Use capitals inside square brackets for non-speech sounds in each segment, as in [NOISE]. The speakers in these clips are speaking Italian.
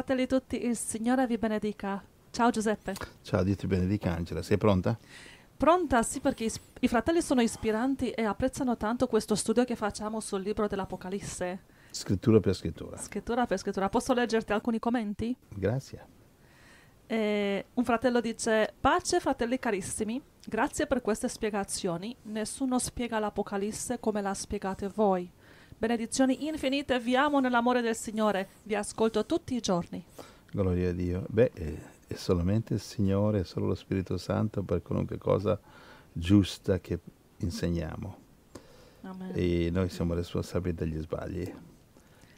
fratelli tutti, il Signore vi benedica. Ciao Giuseppe. Ciao, Dio ti benedica Angela, sei pronta? Pronta? Sì, perché is- i fratelli sono ispiranti e apprezzano tanto questo studio che facciamo sul libro dell'Apocalisse. Scrittura per scrittura. Scrittura per scrittura. Posso leggerti alcuni commenti? Grazie. Eh, un fratello dice: Pace, fratelli carissimi, grazie per queste spiegazioni. Nessuno spiega l'Apocalisse come la spiegate voi. Benedizioni infinite, vi amo nell'amore del Signore, vi ascolto tutti i giorni. Gloria a Dio. Beh, eh, è solamente il Signore, è solo lo Spirito Santo per qualunque cosa giusta che insegniamo. Amen. E noi siamo responsabili degli sbagli.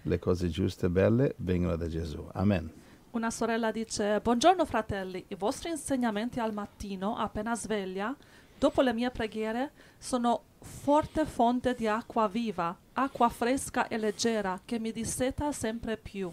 Le cose giuste e belle vengono da Gesù. Amen. Una sorella dice: Buongiorno fratelli, i vostri insegnamenti al mattino, appena sveglia, dopo le mie preghiere, sono forte fonte di acqua viva, acqua fresca e leggera che mi disseta sempre più.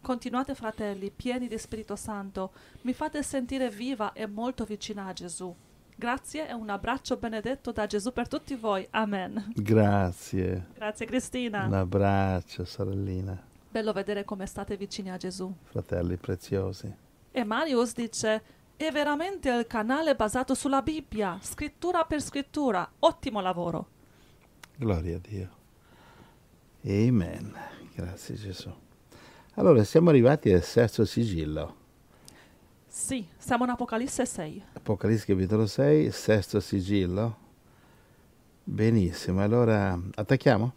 Continuate fratelli, pieni di Spirito Santo, mi fate sentire viva e molto vicina a Gesù. Grazie e un abbraccio benedetto da Gesù per tutti voi. Amen. Grazie. Grazie Cristina. Un abbraccio, sorellina, Bello vedere come state vicini a Gesù. fratelli preziosi. E Marius dice: È veramente il canale basato sulla Bibbia, scrittura per scrittura. Ottimo lavoro. Gloria a Dio. Amen. Grazie Gesù. Allora, siamo arrivati al sesto sigillo. Sì, siamo in Apocalisse 6. Apocalisse capitolo 6, sesto sigillo. Benissimo, allora attacchiamo?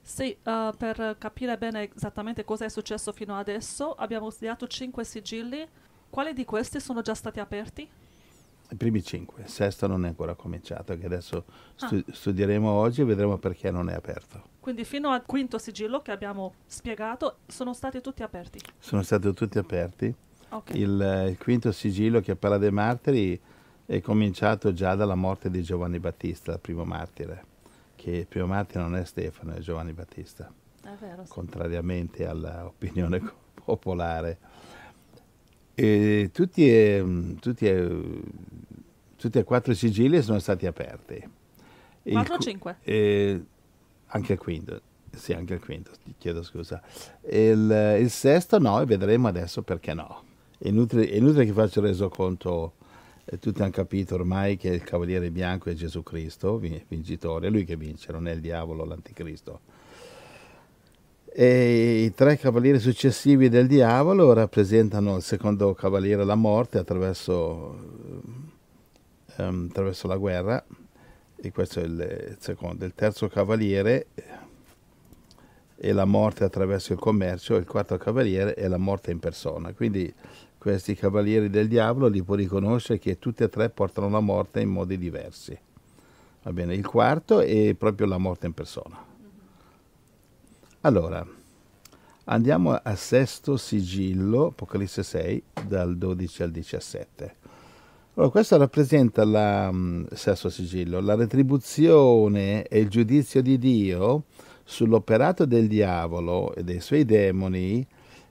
Sì, eh, per capire bene esattamente cosa è successo fino adesso, abbiamo studiato cinque sigilli. Quali di questi sono già stati aperti? I primi cinque, il sesto non è ancora cominciato, che adesso stu- studieremo oggi e vedremo perché non è aperto. Quindi fino al quinto sigillo che abbiamo spiegato sono stati tutti aperti. Sono stati tutti aperti. Ok. Il, il quinto sigillo che parla dei martiri è cominciato già dalla morte di Giovanni Battista, il primo martire, che il primo martire non è Stefano, è Giovanni Battista. È vero. sì. contrariamente all'opinione [LAUGHS] popolare. E tutti, e, tutti, e, tutti e quattro i sigilli sono stati aperti. Il Quattro o cu- cinque? e anche il quinto, sì, anche il quinto, ti chiedo scusa. Il, il sesto no, e vedremo adesso perché no. È inutile, è inutile che faccia il resoconto, eh, tutti hanno capito ormai che il Cavaliere Bianco è Gesù Cristo, vi- vincitore, è lui che vince, non è il diavolo l'anticristo. E i tre cavalieri successivi del diavolo rappresentano il secondo cavaliere la morte attraverso, ehm, attraverso la guerra, e questo è il, secondo. Il terzo cavaliere è la morte attraverso il commercio, il quarto cavaliere è la morte in persona. Quindi questi cavalieri del diavolo li può riconoscere che tutti e tre portano la morte in modi diversi. Va bene, il quarto è proprio la morte in persona. Allora, andiamo al sesto sigillo, Apocalisse 6, dal 12 al 17. Allora, questo rappresenta la, mm, il sesto sigillo, la retribuzione e il giudizio di Dio sull'operato del diavolo e dei suoi demoni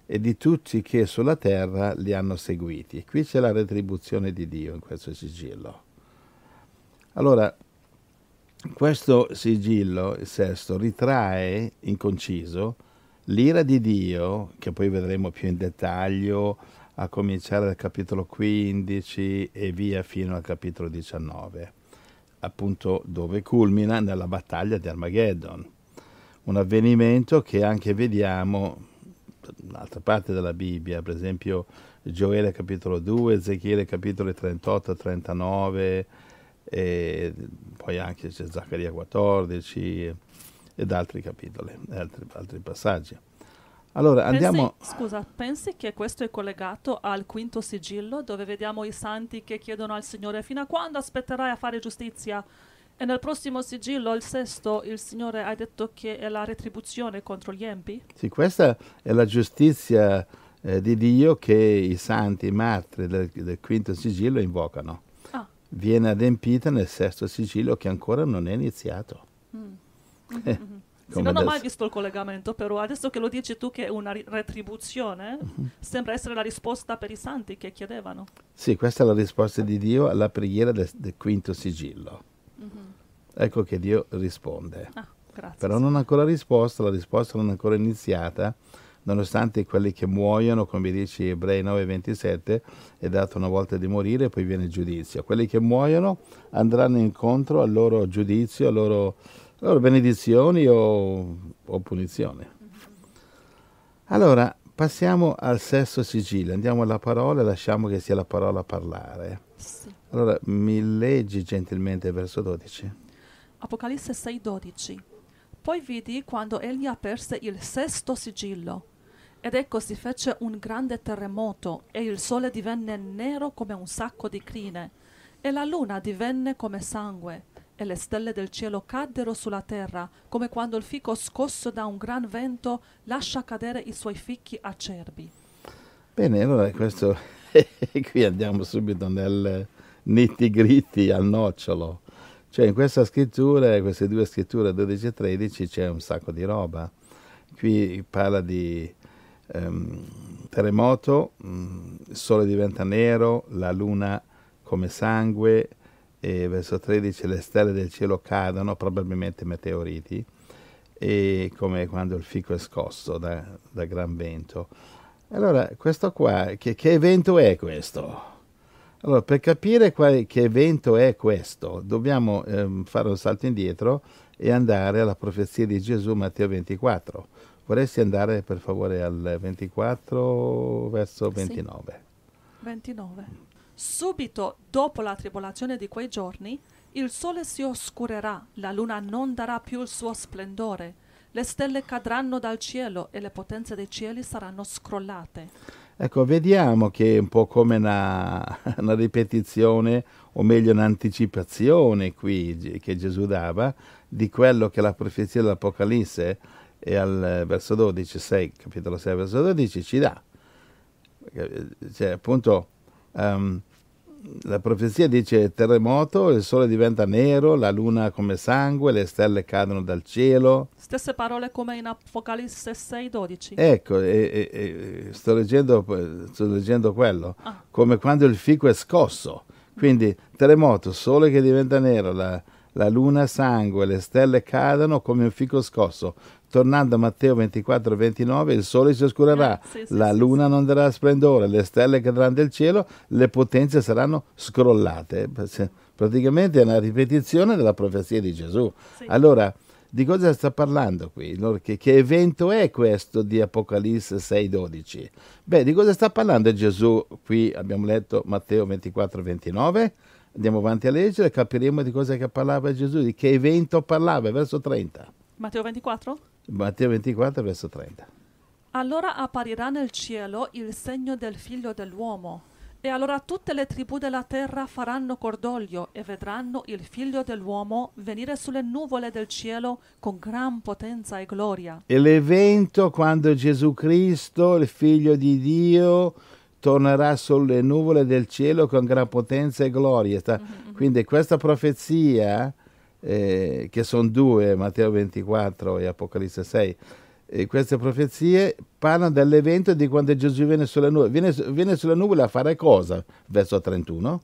e di tutti che sulla terra li hanno seguiti. Qui c'è la retribuzione di Dio in questo sigillo. Allora, questo sigillo, il sesto, ritrae in conciso l'ira di Dio, che poi vedremo più in dettaglio, a cominciare dal capitolo 15 e via fino al capitolo 19, appunto dove culmina nella battaglia di Armageddon, un avvenimento che anche vediamo in un'altra parte della Bibbia, per esempio Gioele capitolo 2, Ezechiele capitoli 38 39, e poi anche c'è Zaccaria 14 ed altri capitoli, altri, altri passaggi. Allora andiamo... Pensi, scusa, pensi che questo è collegato al quinto sigillo dove vediamo i santi che chiedono al Signore fino a quando aspetterai a fare giustizia? E nel prossimo sigillo, il sesto, il Signore ha detto che è la retribuzione contro gli empi? Sì, questa è la giustizia eh, di Dio che i santi, i martiri del, del quinto sigillo invocano. Viene adempita nel sesto sigillo che ancora non è iniziato. Mm. Eh, Mhm. Sì, non ho mai visto il collegamento, però adesso che lo dici tu che è una ri- retribuzione, Mhm. sembra essere la risposta per i santi che chiedevano. Sì, questa è la risposta di Dio alla preghiera del, del quinto sigillo. Mhm. Ecco che Dio risponde. Ah, grazie. Però non ha ancora risposto, la risposta non è ancora iniziata, nonostante quelli che muoiono, come dice Ebrei 9:27, è dato una volta di morire e poi viene il giudizio. Quelli che muoiono andranno incontro al loro giudizio, alle loro, loro benedizioni o, o punizioni. Allora, passiamo al sesto sigillo, andiamo alla parola e lasciamo che sia la parola a parlare. Sì. Allora, mi leggi gentilmente il verso 12. Apocalisse 6:12. Poi vidi quando egli aperse il sesto sigillo. Ed ecco si fece un grande terremoto, e il sole divenne nero come un sacco di crine, e la luna divenne come sangue, e le stelle del cielo caddero sulla terra, come quando il fico scosso da un gran vento lascia cadere i suoi fichi acerbi. Bene, allora questo [LAUGHS] qui andiamo subito nel nitti gritti al nocciolo. Cioè in questa scrittura, queste due scritture 12 e 13 c'è un sacco di roba. Qui parla di um, terremoto, um, il sole diventa nero, la luna come sangue, e verso 13 le stelle del cielo cadono, probabilmente meteoriti, e come quando il fico è scosso da, da gran vento. Allora, questo qua, che, che evento è questo? Allora, per capire qual, che evento è questo, dobbiamo ehm, fare un salto indietro e andare alla profezia di Gesù, Matteo 24. Vorresti andare per favore al 24 verso 29? Sì. 29. Subito dopo la tribolazione di quei giorni, il sole si oscurerà, la luna non darà più il suo splendore, le stelle cadranno dal cielo e le potenze dei cieli saranno scrollate. Ecco, vediamo che è un po' come una, [LAUGHS] una ripetizione, o meglio un'anticipazione qui che Gesù dava di quello che la profezia dell'Apocalisse e al verso 12, 6, capitolo 6, verso 12 ci dà. Cioè, appunto, um, la profezia dice terremoto, il sole diventa nero, la luna come sangue, le stelle cadono dal cielo. Stesse parole come in Apocalisse 6:12. Ecco, e, e, sto, leggendo, sto, leggendo, quello, ah. come quando il fico è scosso. Quindi terremoto, sole che diventa nero, la, la luna sangue, le stelle cadono come un fico scosso. Tornando a Matteo 24, 29, il sole si oscurerà, eh, sì, la sì, luna sì. non darà splendore, le stelle cadranno del cielo, le potenze saranno scrollate. Praticamente è una ripetizione della profezia di Gesù. Allora, di cosa sta parlando qui? Che, che, evento è questo di Apocalisse 6,12? Beh, di cosa sta parlando Gesù? Qui abbiamo letto Matteo 24, 29. Andiamo avanti a leggere e capiremo di cosa parlava Gesù, di che evento parlava, verso 30. Matteo 24? Matteo 24, verso 30. Allora apparirà nel cielo il segno del figlio dell'uomo, e allora tutte le tribù della terra faranno cordoglio e vedranno il figlio dell'uomo venire sulle nuvole del cielo con gran potenza e gloria. E l'evento quando Gesù Cristo, il figlio di Dio, tornerà sulle nuvole del cielo con gran potenza e gloria. Mm-hmm. Quindi questa profezia eh, che sono due, Matteo 24 e Apocalisse 6, e queste profezie parlano dell'evento di quando Gesù viene sulle nuvole. Viene, viene sulle nuvole a fare cosa? Verso 31.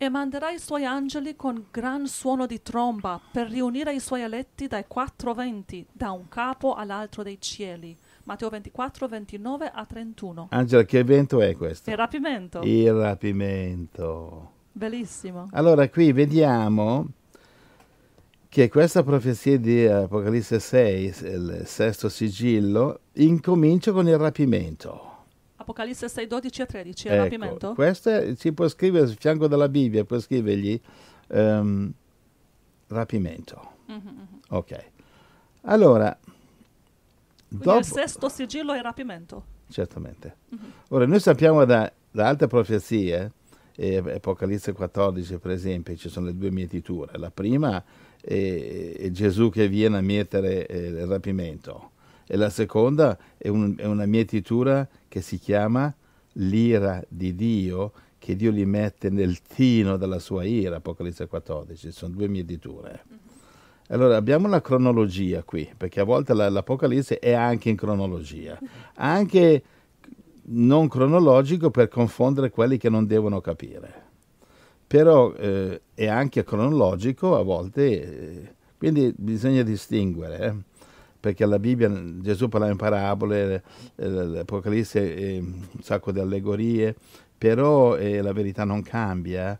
E manderà i suoi angeli con gran suono di tromba per riunire i suoi eletti dai quattro venti, da un capo all'altro dei cieli. Matteo 24, 29 a 31. Angela, che evento è questo? Il rapimento. Il rapimento. Bellissimo. Allora, qui vediamo che questa profezia di Apocalisse 6, il sesto sigillo, incomincia con il rapimento. Apocalisse 6, 12 e 13, il ecco, rapimento? Questo si può scrivere sul fianco della Bibbia, può scrivergli um, rapimento. Mm-hmm. Ok. Allora, dopo... il sesto sigillo è rapimento. Certamente. Mm-hmm. Ora, noi sappiamo da, da altre profezie, eh, Apocalisse 14 per esempio, ci sono le due mietiture. La prima è, è Gesù che viene a mietere eh, il rapimento e la seconda è, un, è, una mietitura che si chiama l'ira di Dio che Dio gli mette nel tino della sua ira, Apocalisse 14, sono due mietiture. Mm-hmm. Allora abbiamo una cronologia qui, perché a volte la, l'Apocalisse è anche in cronologia, anche non cronologico per confondere quelli che non devono capire però eh, è anche cronologico a volte, eh, quindi bisogna distinguere. Eh. perché la Bibbia, Gesù parla in parabole, eh, l'Apocalisse è un sacco di allegorie, però eh, la verità non cambia.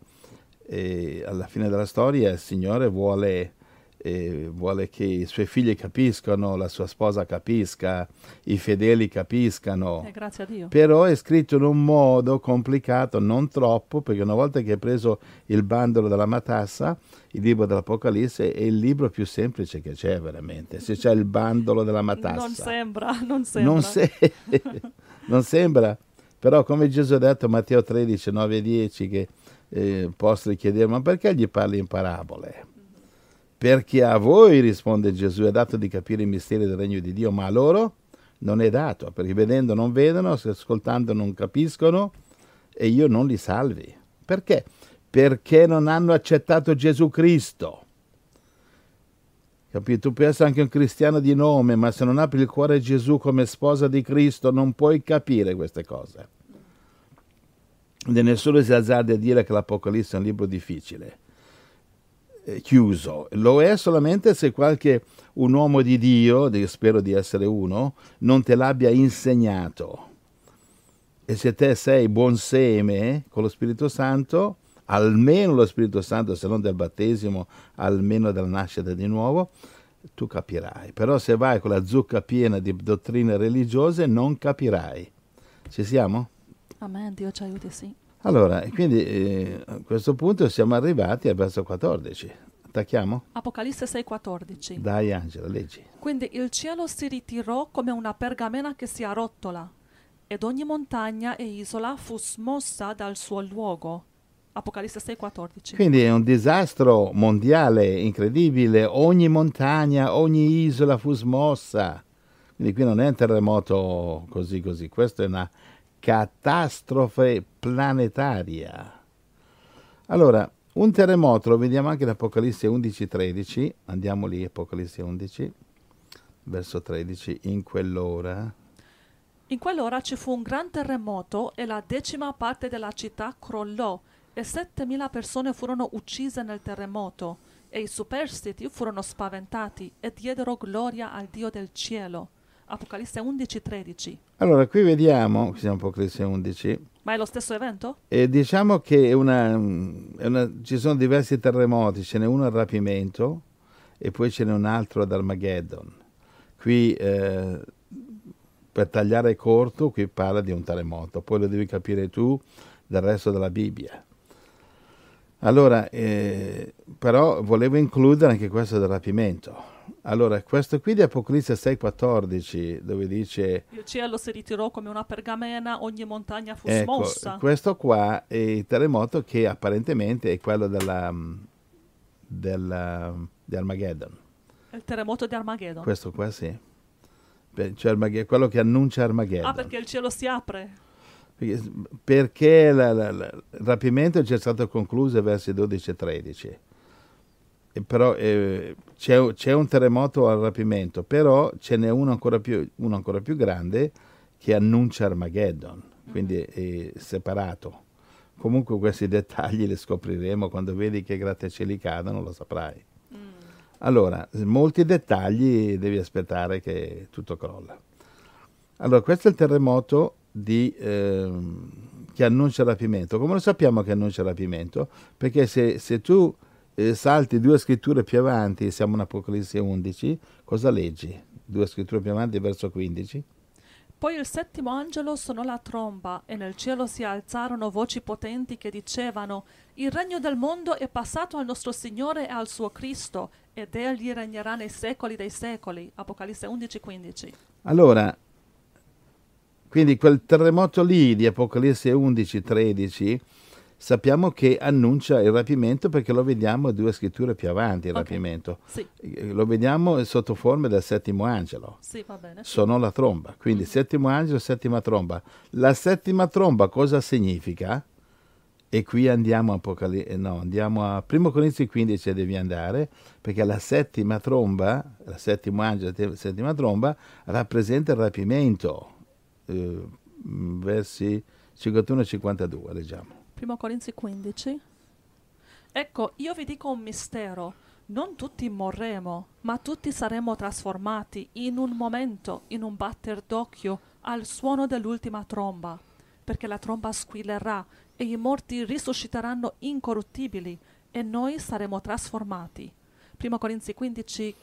Alla fine della storia il Signore vuole e vuole che i suoi figli capiscano, la sua sposa capisca, i fedeli capiscano. Eh, grazie a Dio. Però è scritto in un modo complicato, non troppo, perché una volta che hai preso il bandolo della matassa, il libro dell'Apocalisse è il libro più semplice che c'è veramente. Se c'è il bandolo della matassa. Non sembra, non sembra. Non, se... [LAUGHS] non sembra. Però come Gesù ha detto Matteo 13, 9 e 10, che eh, apostoli chiedevano, ma perché gli parli in parabole? Perché a voi, risponde Gesù, è dato di capire i misteri del regno di Dio, ma a loro non è dato, perché vedendo non vedono, ascoltando non capiscono e io non li salvi. Perché? Perché non hanno accettato Gesù Cristo. Capito? Tu puoi essere anche un cristiano di nome, ma se non apri il cuore a Gesù come sposa di Cristo non puoi capire queste cose. E nessuno si azzarda a dire che l'Apocalisse è un libro difficile eh, chiuso. Lo è solamente se qualche un uomo di Dio, spero di essere uno, non te l'abbia insegnato. E se te sei buon seme con lo Spirito Santo, almeno lo Spirito Santo, se non del battesimo, almeno della nascita di nuovo, tu capirai. Però se vai con la zucca piena di dottrine religiose, non capirai. Ci siamo? Amen, Dio ci aiuti, sì. Allora, quindi eh, a questo punto siamo arrivati al verso 14. Attacchiamo? Apocalisse 6,14. Dai Angela, leggi. Quindi il cielo si ritirò come una pergamena che si arrotola, ed ogni montagna e isola fu smossa dal suo luogo. Apocalisse 6,14. Quindi è un disastro mondiale incredibile, ogni montagna, ogni isola fu smossa. Quindi qui non è un terremoto così così, questa è una catastrofe planetaria. Allora, un terremoto lo vediamo anche in Apocalisse 11:13, andiamo lì, Apocalisse 11, verso 13, in quell'ora. In quell'ora ci fu un gran terremoto e la decima parte della città crollò e 7.000 persone furono uccise nel terremoto e i superstiti furono spaventati e diedero gloria al Dio del cielo. Apocalisse 11, 13. Allora, qui vediamo, siamo Apocalisse 11. Ma è lo stesso evento? E diciamo che una, una, ci sono diversi terremoti, ce n'è uno al rapimento e poi ce n'è un altro ad Armageddon. Qui, eh, per tagliare corto, qui parla di un terremoto, poi lo devi capire tu del resto della Bibbia. Allora, eh, però volevo includere anche questo del rapimento allora, questo qui di Apocalisse 6,14, dove dice... Il cielo si ritirò come una pergamena, ogni montagna fu ecco, smossa. Questo qua è il terremoto che apparentemente è quello della, della, di Armageddon. Il terremoto di Armageddon. Questo qua sì. Cioè quello che annuncia Armageddon. Ah, perché il cielo si apre. Perché, perché la, la, la, il rapimento è stato concluso versi 12 e 13 però eh, c'è, c'è, un terremoto al rapimento, però ce n'è uno ancora più, uno ancora più grande che annuncia Armageddon, quindi è separato. Comunque questi [LAUGHS] dettagli li scopriremo quando vedi che grattacieli cadono, lo saprai. Mm. Allora, molti dettagli devi aspettare che tutto crolla. Allora, questo è il terremoto di, eh, che annuncia il rapimento. Come lo sappiamo che annuncia il rapimento? Perché se, se tu eh, salti due scritture più avanti, siamo in Apocalisse 11, cosa leggi? Due scritture più avanti, verso 15. Poi il settimo angelo suonò la tromba e nel cielo si alzarono voci potenti che dicevano Il regno del mondo è passato al nostro Signore e al suo Cristo ed egli regnerà nei secoli dei secoli. Apocalisse 11, 15. Allora, quindi quel terremoto lì di Apocalisse 11, 13 sappiamo che annuncia il rapimento perché lo vediamo due scritture più avanti, il okay. rapimento. Sì. Eh, lo vediamo sotto forma del settimo angelo. Sì, va bene. Sono la tromba, quindi mm-hmm. settimo angelo, settima tromba. La settima tromba cosa significa? E qui andiamo a, Apocali- eh, no, andiamo a 1 Corinzi 15 devi andare, perché la settima tromba, la settimo angelo, la settima tromba, rappresenta il rapimento. Eh, versi 51 e 52, leggiamo. 1 Corinzi 15. Ecco, io vi dico un mistero. Non tutti morremo, ma tutti saremo trasformati in un momento, in un batter d'occhio, al suono dell'ultima tromba, perché la tromba squillerà e i morti risusciteranno incorruttibili e noi saremo trasformati. 1 Corinzi 15,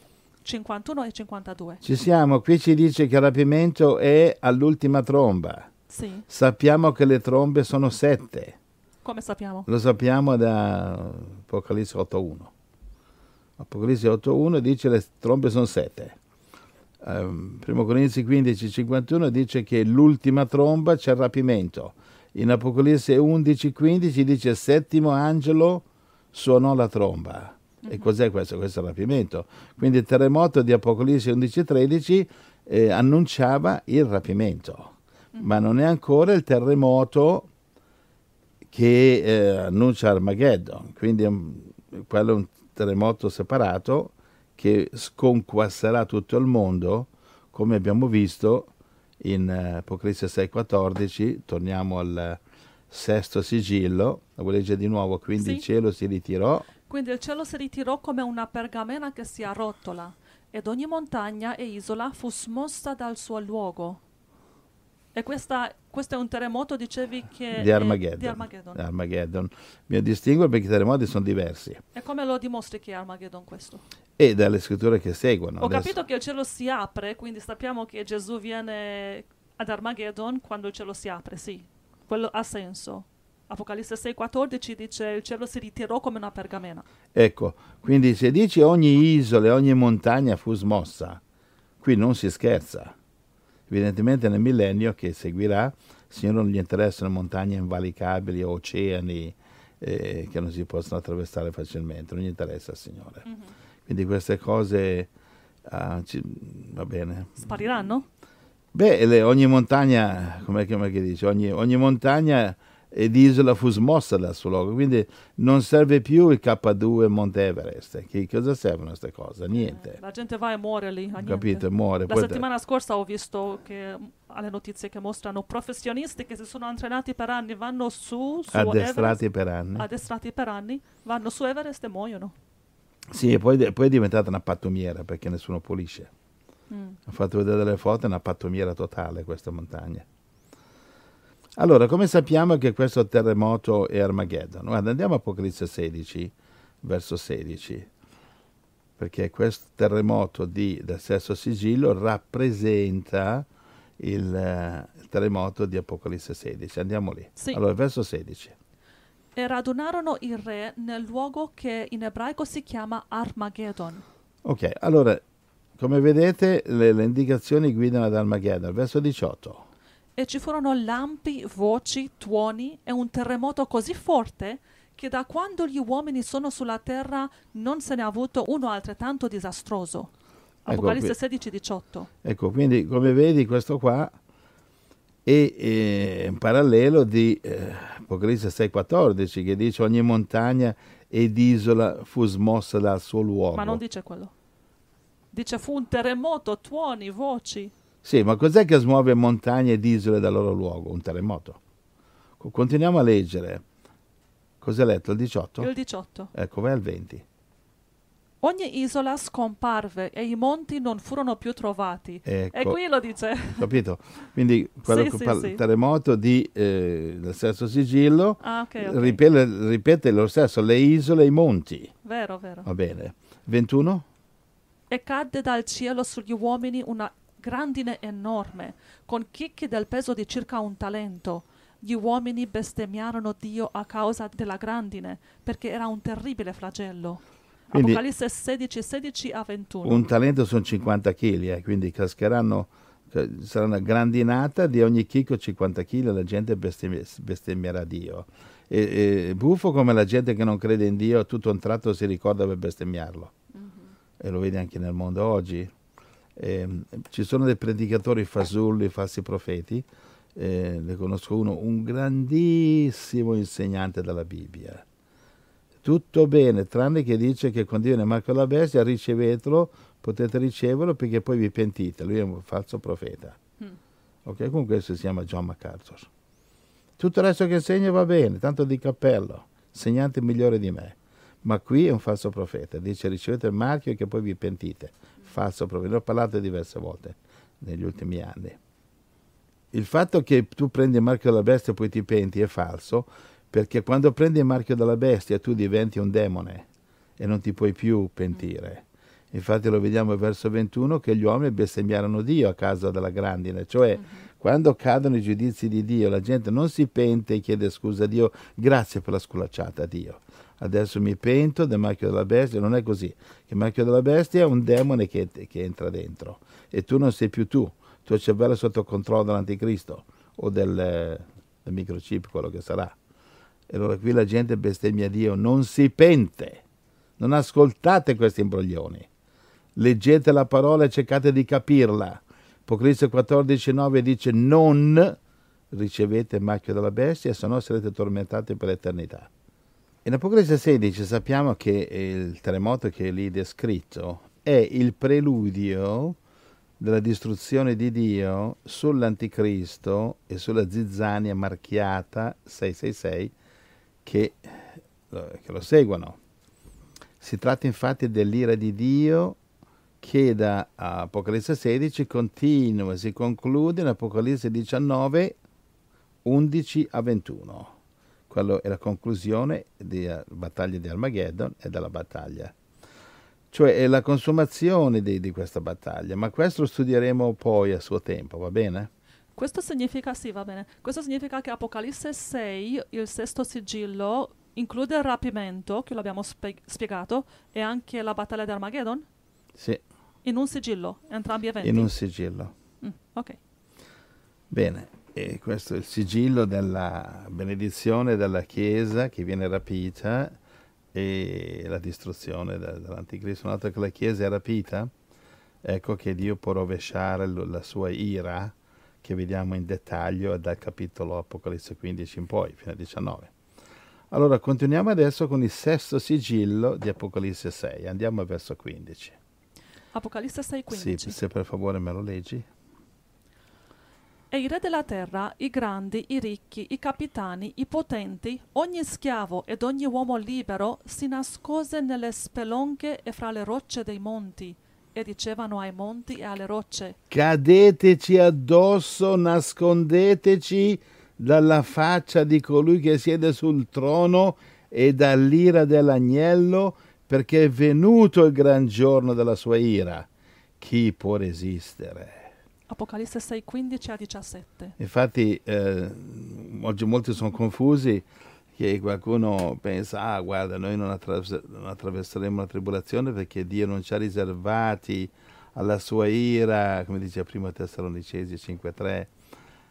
51 e 52. Ci siamo, qui ci dice che il rapimento è all'ultima tromba. Sì, Sappiamo che le trombe sono sette. Come sappiamo? Lo sappiamo da Apocalisse 8.1. Apocalisse 8.1 dice che le trombe sono sette. Um, 1 Corinzi 15.51 dice che l'ultima tromba c'è il rapimento. In Apocalisse 11.15 dice il settimo angelo suonò la tromba. E cos'è questo? Questo è il rapimento. Quindi il terremoto di Apocalisse 11.13 eh, annunciava il rapimento, ma non è ancora il terremoto che eh, annuncia Armageddon, quindi un- quello è un terremoto separato che sconquasserà tutto il mondo, come abbiamo visto in eh, Apocalisse 6,14, torniamo al sesto sigillo, la vuoi leggere di nuovo, quindi Sì. il cielo si ritirò, Quindi il cielo si ritirò come una pergamena che si arrotola, ed ogni montagna e isola fu smossa dal suo luogo. E questa, questo è un terremoto, dicevi che di Armageddon. di Armageddon. Armageddon. Mi distingo perché i terremoti sono diversi. E come lo dimostri che è Armageddon questo? E dalle scritture che seguono. Ho Adesso- capito che il cielo si apre, quindi sappiamo che Gesù viene ad Armageddon quando il cielo si apre, sì. Quello ha senso. Apocalisse 6,14 dice il cielo si ritirò come una pergamena. Ecco, quindi se dici ogni isola e ogni montagna fu smossa, qui non si scherza. Evidentemente nel millennio che seguirà, il Signore non gli interessano montagne invalicabili o oceani eh, che non si possono attraversare facilmente, non gli interessa al Signore. Quindi queste cose ah, ci- va bene. Spariranno? Beh, le- ogni montagna, come che dice, ogni, ogni montagna ed isola fu smossa dal suo luogo, quindi non serve più il K2 Monte Everest. Che, cosa servono queste cose? Niente. Eh, La gente va e muore lì. niente. Capito? Muore. La Poi- settimana scorsa ho visto che alle notizie che mostrano professionisti che si sono allenati per anni, vanno su, su addestrati Everest, per anni. addestrati per anni, vanno su Everest e muoiono. Sì, e poi, poi è diventata una pattumiera perché nessuno pulisce. Mm. Ho fatto vedere delle foto, è una pattumiera totale questa montagna. Allora, come sappiamo che questo terremoto è Armageddon? Guarda, andiamo a Apocalisse 16, verso 16, perché questo terremoto di, del sesto sigillo rappresenta il, eh, il terremoto di Apocalisse 16. Andiamo lì. Sì. Allora, verso 16. E radunarono il re nel luogo che in ebraico si chiama Armageddon. Ok, allora, come vedete, le, le indicazioni guidano ad Armageddon. Verso 18. E ci furono lampi, voci, tuoni e un terremoto così forte che da quando gli uomini sono sulla terra non se ne è avuto uno altrettanto disastroso. Ecco Apocalisse qui. 16, 18. Ecco, quindi come vedi questo qua è in parallelo di eh, Apocalisse 6,14 che dice ogni montagna ed isola fu smossa dal suo luogo. Ma non dice quello. Dice fu un terremoto, tuoni, voci. Sì, ma cos'è che smuove montagne ed isole dal loro luogo? Un terremoto. Co- Continuiamo a leggere. Cos'è letto? Il 18? Il 18. Ecco, vai al 20. Ogni isola scomparve e i monti non furono più trovati. Ecco. E qui lo dice. Capito? Quindi quello Sì, che sì, parla- sì. il terremoto di, eh, del sesto sigillo Ah, ok, ok. ripete, ripete lo stesso, le isole e i monti. Vero, vero. Va bene. 21? E cadde dal cielo sugli uomini una grandine enorme, con chicchi del peso di circa un talento. Gli uomini bestemmiarono Dio a causa della grandine, perché era un terribile flagello. Quindi- Apocalisse 16, 16 a 21. Un talento sono 50 kg, quindi cascheranno, ca- sarà una grandinata di ogni chicco 50 kg, la gente bestemmierà Dio. E, e buffo come la gente che non crede in Dio, tutto un tratto si ricorda per bestemmiarlo. E lo vedi anche nel mondo oggi. Ehm, ci sono dei predicatori fasulli, falsi profeti, eh, ne conosco uno, un grandissimo insegnante della Bibbia. Tutto bene, tranne che dice che quando viene Marco la bestia, ricevetelo, potete riceverlo perché poi vi pentite. Lui è un falso profeta. Mm. Ok, comunque questo si chiama John MacArthur. Tutto il resto che insegna va bene, tanto di cappello, insegnante migliore di me. Ma qui è un falso profeta, dice ricevete il marchio e che poi vi pentite. Falso profeta, ne ho parlato diverse volte negli ultimi anni. Il fatto che tu prendi il marchio della bestia e poi ti penti è falso, perché quando prendi il marchio della bestia tu diventi un demone e non ti puoi più pentire. Infatti lo vediamo verso 21 che gli uomini bestemmiarono Dio a causa della grandine, cioè uh-huh. quando cadono i giudizi di Dio la gente non si pente e chiede scusa a Dio, grazie per la sculacciata a Dio. Adesso mi pento del marchio della bestia, non è così. Il marchio della bestia è un demone che, che entra dentro e tu non sei più tu, il tuo cervello è sotto controllo dell'anticristo o del, del microchip, quello che sarà. E allora qui la gente bestemmia Dio, non si pente, non ascoltate questi imbroglioni leggete la parola e cercate di capirla. Apocalisse 14,9 dice non ricevete il macchio della bestia, se no sarete tormentati per l'eternità. In Apocalisse 16 sappiamo che il terremoto che è lì descritto è il preludio della distruzione di Dio sull'anticristo e sulla zizzania marchiata 666 che, che lo seguono. Si tratta infatti dell'ira di Dio che da Apocalisse 16 continua e si conclude in Apocalisse 19, 11 a 21. Quello è la conclusione della battaglia di Armageddon e della battaglia. Cioè è la consumazione di, di questa battaglia, ma questo lo studieremo poi a suo tempo, va bene? Questo significa, sì, va bene. Questo significa che Apocalisse 6, il sesto sigillo, include il rapimento, che l'abbiamo spie- spiegato, e anche la battaglia di Armageddon? Sì. In un sigillo, entrambi eventi? In un sigillo. Mm, ok. Bene, e questo è il sigillo della benedizione della Chiesa che viene rapita e la distruzione dell'Anticristo. Una volta che la Chiesa è rapita, ecco che Dio può rovesciare la sua ira, che vediamo in dettaglio dal capitolo Apocalisse 15 in poi, fino a 19. Allora, continuiamo adesso con il sesto sigillo di Apocalisse 6. Andiamo al verso 15. Apocalisse 6:15. Sì, se per favore me lo leggi. E i re della terra, i grandi, i ricchi, i capitani, i potenti, ogni schiavo ed ogni uomo libero si nascose nelle spelonche e fra le rocce dei monti e dicevano ai monti e alle rocce Cadeteci addosso, nascondeteci dalla faccia di colui che siede sul trono e dall'ira dell'agnello perché è venuto il gran giorno della sua ira. Chi può resistere? Apocalisse 6, 15 a 17. Infatti, eh, oggi molti sono confusi che qualcuno pensa, ah guarda, noi non, attraves- non attraverseremo la tribolazione perché Dio non ci ha riservati alla sua ira, come dice prima Tessalonicesi 5.3,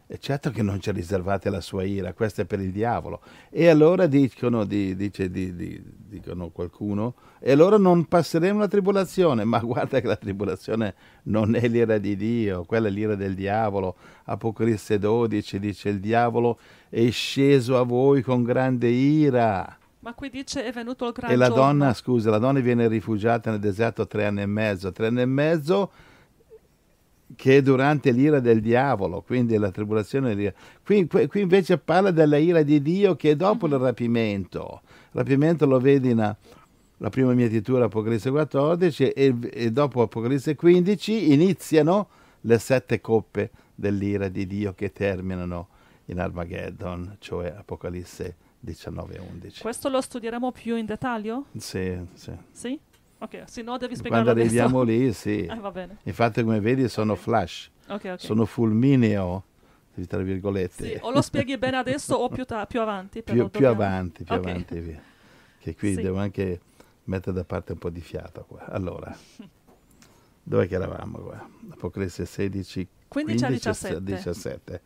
è certo che non ci ha riservate la sua ira, questa è per il diavolo. E allora dicono, di, dice, di, di, dicono qualcuno, e allora non passeremo la tribolazione. Ma guarda che la tribolazione non è l'ira di Dio, quella è l'ira del diavolo. Apocalisse 12 dice il diavolo è sceso a voi con grande ira. Ma qui dice è venuto il gran E la giorno. donna, scusa, la donna viene rifugiata nel deserto tre anni e mezzo. Tre anni e mezzo che è durante l'ira del diavolo, quindi la tribolazione. Qui, qui, invece parla della ira di Dio che è dopo il rapimento. Il rapimento lo vedi nella la prima mietitura Apocalisse 14 e, e dopo Apocalisse 15 iniziano le sette coppe dell'ira di Dio che terminano in Armageddon, cioè Apocalisse 19 e 11. Questo lo studieremo più in dettaglio? Sì, sì. Sì? Ok, se no devi spiegarlo Quando arriviamo lì, sì. [LAUGHS] Bene. Infatti, come vedi, sono okay. flash. Okay, okay. Sono fulmineo, tra virgolette. Sì, o lo spieghi bene adesso o più, ta- più avanti. Più, più, avanti, più avanti, via. Che qui sì. devo anche mettere da parte un po' di fiato qua. Allora, [LAUGHS] dove che eravamo qua? Apocalisse 16, 15 a 17. 17.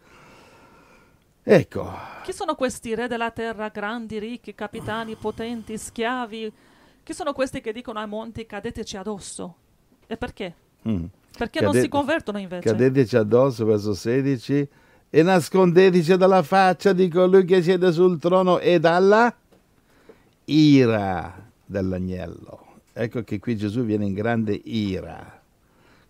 Ecco. Chi sono questi re della terra, grandi, ricchi, capitani, potenti, schiavi? Chi sono questi che dicono ai monti cadeteci addosso? E perché? Mm. Perché Cade- non si convertono invece? Cadeteci addosso, verso 16, e nascondeteci dalla faccia di colui che siede sul trono e dalla ira dell'agnello. Ecco che qui Gesù viene in grande ira.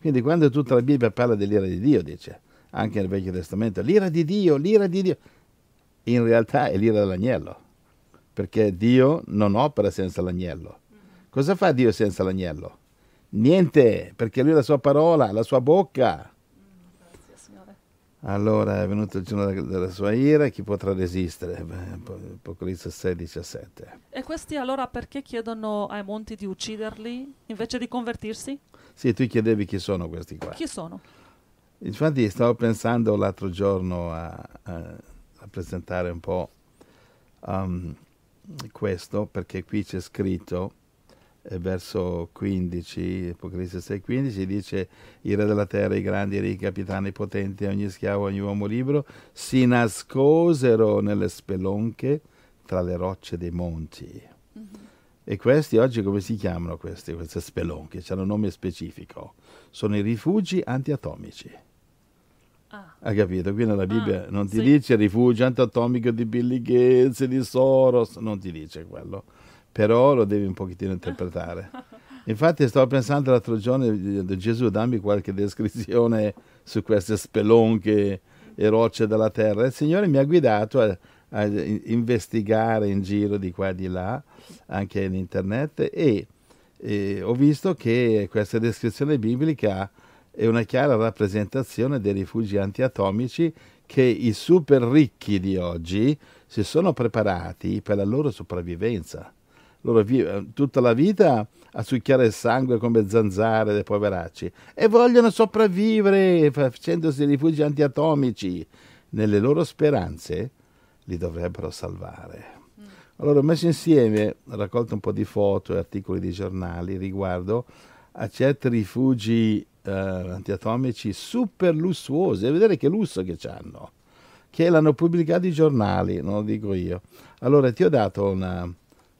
Quindi quando tutta la Bibbia parla dell'ira di Dio, dice, anche nel Vecchio Testamento, l'ira di Dio, l'ira di Dio, in realtà è l'ira dell'agnello perché Dio non opera senza l'agnello. Cosa fa Dio senza l'agnello? Niente, perché lui ha la sua parola, la sua bocca. Signore. Allora è venuto il giorno della- sua ira, chi potrà resistere? Apocalisse 6, 17. E questi allora perché chiedono ai monti di ucciderli invece di convertirsi? Sì, tu chiedevi chi sono questi qua. Chi sono? Infatti stavo pensando l'altro giorno a, a- a presentare un po' um, questo, perché qui c'è scritto, verso 15, Apocalisse 6, 15, dice i re della terra, i grandi, i ricchi, i capitani, i potenti, ogni schiavo, ogni uomo libero, si nascosero nelle spelonche tra le rocce dei monti. E questi oggi come si chiamano questi, queste spelonche? C'hanno un nome specifico. Sono i rifugi antiatomici. Ah, Hai capito? Qui nella Bibbia Ah, non ti sì. dice rifugio antiatomico di Billy Gates, di Soros, non ti dice quello. Però lo devi un pochettino interpretare. [LAUGHS] Infatti stavo pensando l'altro giorno, eh, Gesù dammi qualche descrizione su queste spelonche e rocce della terra. Il Signore mi ha guidato a, a in- investigare in giro di qua e di là, anche in internet, e, e ho visto che questa descrizione biblica è una chiara rappresentazione dei rifugi antiatomici che i super ricchi di oggi si sono preparati per la loro sopravvivenza. Loro vivono tutta la vita a succhiare il sangue come zanzare dei poveracci e vogliono sopravvivere facendosi rifugi antiatomici. Nelle loro speranze li dovrebbero salvare. Allora ho messo insieme, ho raccolto un po' di foto e articoli di giornali riguardo a certi rifugi eh, antiatomici super lussuosi, e vedere che lusso che hanno, che l'hanno pubblicato i giornali, non lo dico io. Allora ti ho dato una,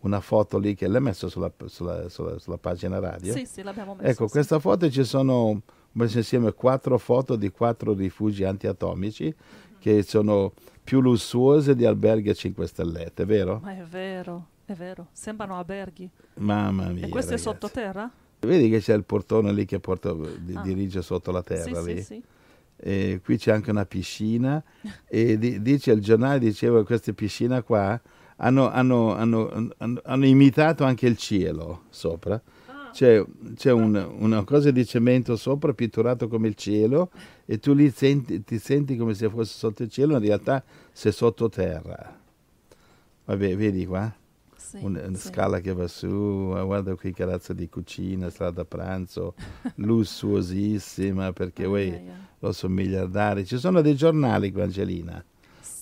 una foto lì che l'hai messo sulla, sulla- sulla- sulla pagina radio. sì, sì, l'abbiamo messo. Ecco, sì. questa foto ci sono, messo insieme quattro foto di quattro rifugi antiatomici che sono più lussuose di alberghi a 5 stellette, vero? Ma è vero, è vero. Sembrano alberghi. Mamma mia. e questo è ragazzi. sottoterra? Vedi che c'è il portone lì che porta, di- Ah. dirige sotto la Sì, terra sì, lì. sì. E qui c'è anche una piscina [LAUGHS] e di- dice il giornale diceva che queste piscine qua hanno, hanno- hanno- hanno- imitato anche il cielo sopra. Ah, C'è, c'è un- una cosa di cemento sopra pitturato come il cielo e tu lì senti- ti senti come se fosse sotto il cielo, in realtà sei sottoterra. Vabbè, vedi qua? sì, una, una sì. scala che va su, ah, guarda qui che razza di cucina, strada pranzo, [LAUGHS] lussuosissima perché ai, ai. lo sono miliardari. Ci sono dei giornali qui, Angelina.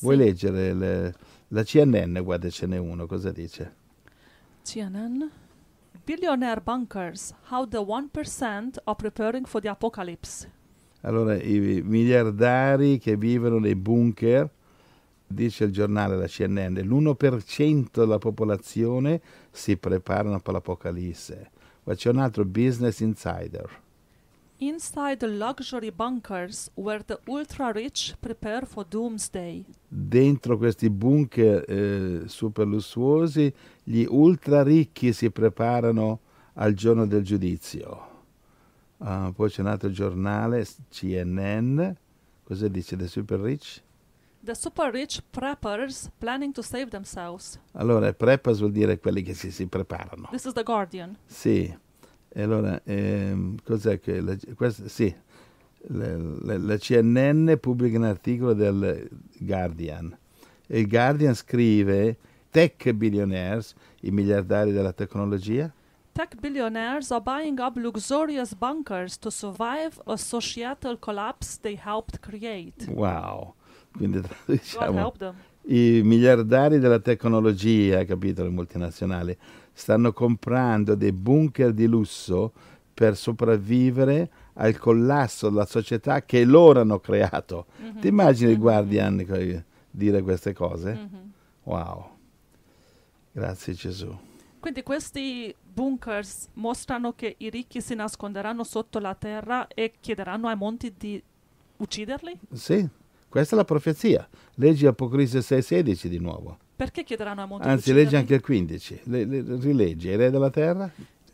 Vuoi Sì. leggere le- la CNN? Guarda, ce n'è uno, cosa dice? CNN. Billionaire bunkers, how the 1% are preparing for the apocalypse. Allora, i miliardari che vivono nei bunker, dice il giornale, la CNN, l'1% della popolazione si preparano per l'apocalisse. Ma c'è un altro Business Insider. Inside the luxury bunkers where the ultra rich prepare for doomsday. dentro questi bunker eh, super lussuosi gli ultra ricchi si preparano al giorno del giudizio. Ah, poi c'è un altro giornale, CNN, cosa dice The Super Rich? The super rich preppers planning to save themselves. Allora, preppers vuol dire quelli che si, si preparano. This is the Guardian. Sì, e allora, ehm, cos'è che... La, questa, sì, la, la- la CNN pubblica un articolo del Guardian e il Guardian scrive tech billionaires, i miliardari della tecnologia, Tech billionaires are buying up luxurious bunkers to survive a societal collapse they helped create. wow, quindi [LAUGHS] God diciamo, help them. I miliardari della tecnologia, capito, le multinazionali, stanno comprando dei bunker di lusso per sopravvivere al collasso della società che loro hanno creato. Mhm. Ti immagini il Mhm. Guardian co- dire queste cose? Mhm. Wow. Grazie Gesù. Quindi questi bunkers mostrano che i ricchi si nasconderanno sotto la terra e chiederanno ai monti di ucciderli? Sì, questa è la profezia. Leggi Apocalisse 6,16 di nuovo. Perché chiederanno ai monti Anzi, leggi anche il 15. Le- le- rileggi. I re della terra?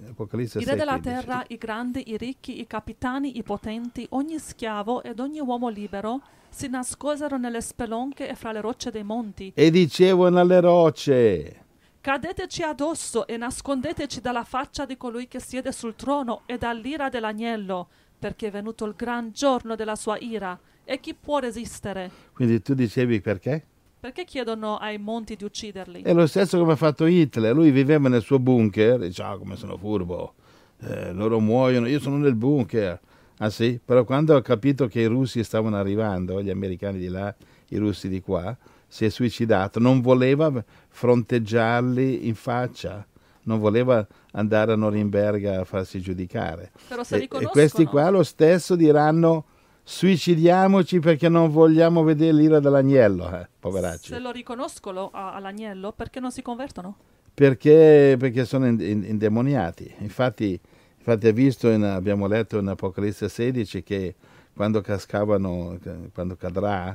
Apocalisse I re della 6,15. terra, i grandi, i ricchi, i capitani, i potenti, ogni schiavo ed ogni uomo libero si nascosero nelle spelonche e fra le rocce dei monti. E dicevano alle rocce. Cadeteci addosso e nascondeteci dalla faccia di colui che siede sul trono e dall'ira dell'agnello, perché è venuto il gran giorno della sua ira. E chi può resistere? Quindi tu dicevi perché? Perché chiedono ai monti di ucciderli? È lo stesso come ha fatto Hitler, lui viveva nel suo bunker, dice ah come sono furbo, eh, loro muoiono, io sono nel bunker. Ah sì? Però quando ha capito che i russi stavano arrivando, gli americani di là, i russi di qua, si è suicidato, non voleva fronteggiarli in faccia, non voleva andare a Norimberga a farsi giudicare. E, e questi qua lo stesso diranno suicidiamoci perché non vogliamo vedere l'ira dell'agnello, eh, poveracci. Se lo riconoscono all'agnello, perché non si convertono? Perché, perché sono in- in- indemoniati. Infatti, infatti visto, in- abbiamo letto in Apocalisse 16 che quando cascavano, quando cadrà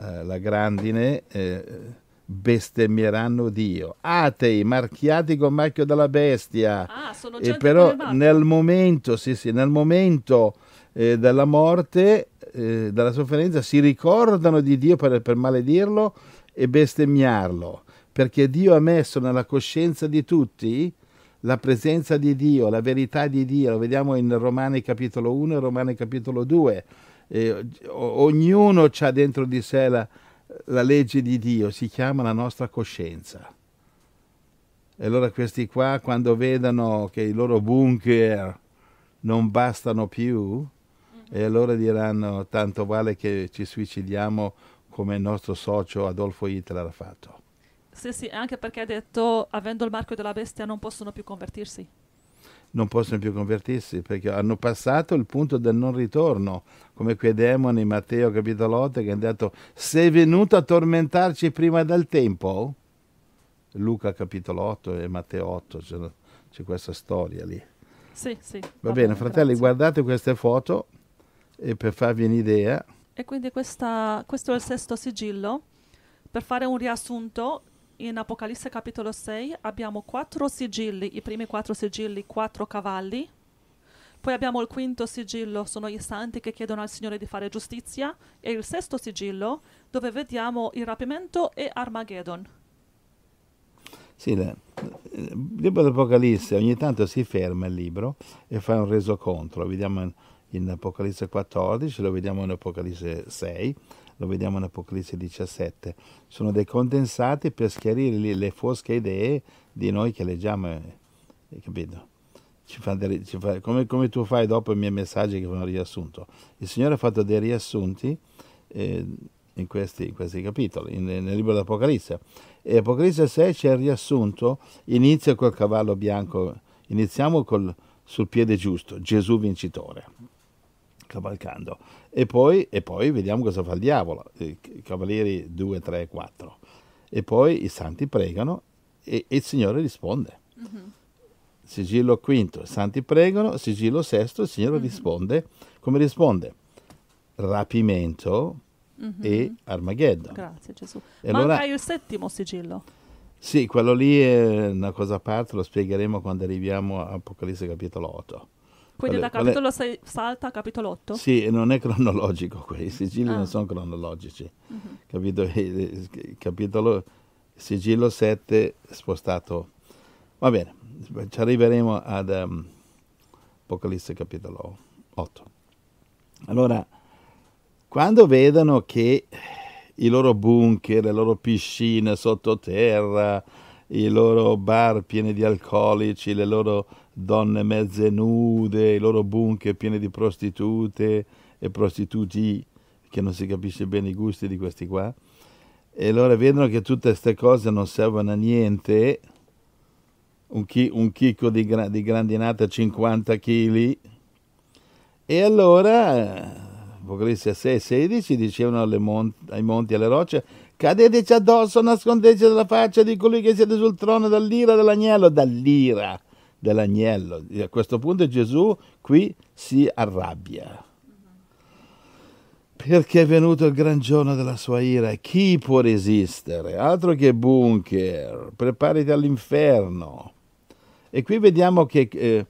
eh, la grandine, eh, bestemmieranno Dio. Atei, marchiati con marchio della bestia. Ah, sono E però nel momento, sì, sì, nel momento eh, della morte, eh, della sofferenza, si ricordano di Dio per, per maledirlo e bestemmiarlo, perché Dio ha messo nella coscienza di tutti la presenza di Dio, la verità di Dio, lo vediamo in Romani capitolo 1 e Romani capitolo 2. Eh, ognuno ha dentro di sé la, la legge di Dio, si chiama la nostra coscienza. E allora questi qua, quando vedono che i loro bunker non bastano più, e allora diranno tanto vale che ci suicidiamo come il nostro socio Adolfo Hitler ha fatto. Sì, sì, anche perché ha detto, avendo il marchio della bestia, non possono più convertirsi. Non possono più convertirsi perché hanno passato il punto del non ritorno, come quei demoni in Matteo capitolo 8 che hanno detto sei venuto a tormentarci prima del tempo? Luca capitolo 8 e Matteo 8, c'è, c'è questa storia lì. Sì, sì. Va bene, fratelli, grazie. guardate queste foto e per farvi un'idea, E quindi questa- questo è il sesto sigillo. Per fare un riassunto, in Apocalisse capitolo 6 abbiamo quattro sigilli, i primi quattro sigilli, quattro cavalli. Poi abbiamo il quinto sigillo, sono i santi che chiedono al Signore di fare giustizia. E il sesto sigillo, dove vediamo il rapimento e Armageddon. Sì, il libro dell'Apocalisse ogni tanto si ferma il libro e fa un resoconto, lo vediamo in, in Apocalisse 14, lo vediamo in Apocalisse 6, lo vediamo in Apocalisse 17. Sono dei condensati per schiarire le, fosche idee di noi che leggiamo, eh, capito? Ci fa dei- ci fa- come, come tu fai dopo i miei messaggi che fanno un riassunto. Il Signore ha fatto dei riassunti eh, in, questi, in questi capitoli, in- nel libro dell'Apocalisse. E Apocalisse 6 c'è il riassunto, inizia col cavallo bianco, iniziamo col, sul piede giusto, Gesù vincitore, cavalcando. E poi, e poi vediamo cosa fa il diavolo, i cavalieri 2, 3, 4. E poi i santi pregano e, e il Signore risponde. Sigillo quinto, i santi pregano, sigillo sesto, il Signore risponde. Come risponde? Rapimento e Armageddon. Grazie Gesù. E Manca allora- il settimo sigillo. Sì, quello lì è una cosa a parte, lo spiegheremo quando arriviamo a Apocalisse capitolo 8. Quindi da capitolo 6 salta a capitolo 8. Sì, non è cronologico quei sigilli Ah. non sono cronologici. Mhm. Capito? Il [LAUGHS] il capitolo sigillo 7 è spostato. Va bene, ci arriveremo ad um, Apocalisse capitolo 8. Allora, quando vedono che i loro bunker, le loro piscine sottoterra, i loro bar pieni di alcolici, le loro donne mezze nude, i loro bunker pieni di prostitute e prostituti, che non si capisce bene i gusti di questi qua, e allora vedono che tutte queste cose non servono a niente, un, chi- un chicco di, gra- di grandinata 50 kg, e allora, Apocalisse 6 16 dicevano alle mon- ai monti e alle rocce, cadeteci addosso, nascondeteci dalla faccia di colui che siede sul trono dall'ira dell'agnello, dall'ira dell'agnello. E a questo punto Gesù qui si arrabbia. Perché è venuto il gran giorno della sua ira chi può resistere? Altro che bunker, preparati all'inferno. E qui vediamo che eh,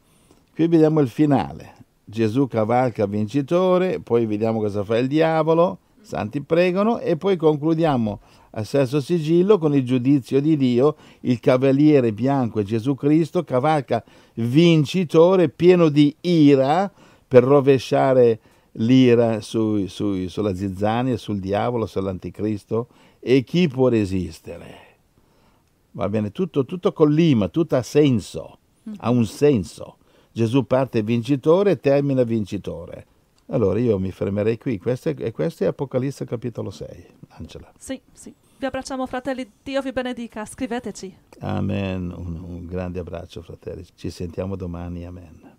qui vediamo il finale. Gesù cavalca vincitore, poi vediamo cosa fa il diavolo santi pregano e poi concludiamo a sesto sigillo con il giudizio di Dio, il cavaliere bianco Gesù Cristo, cavalca vincitore, pieno di ira per rovesciare l'ira su, su, sulla zizzania, sul diavolo, sull'anticristo e chi può resistere? Va bene, tutto, tutto collima, tutto ha senso, ha un senso. Gesù parte vincitore e termina vincitore. Allora io mi fermerei qui. Questo è, questo è Apocalisse capitolo 6. Angela. Sì, sì. Vi abbracciamo fratelli, Dio vi benedica, scriveteci. Amen, un, un grande abbraccio fratelli, ci sentiamo domani, amen.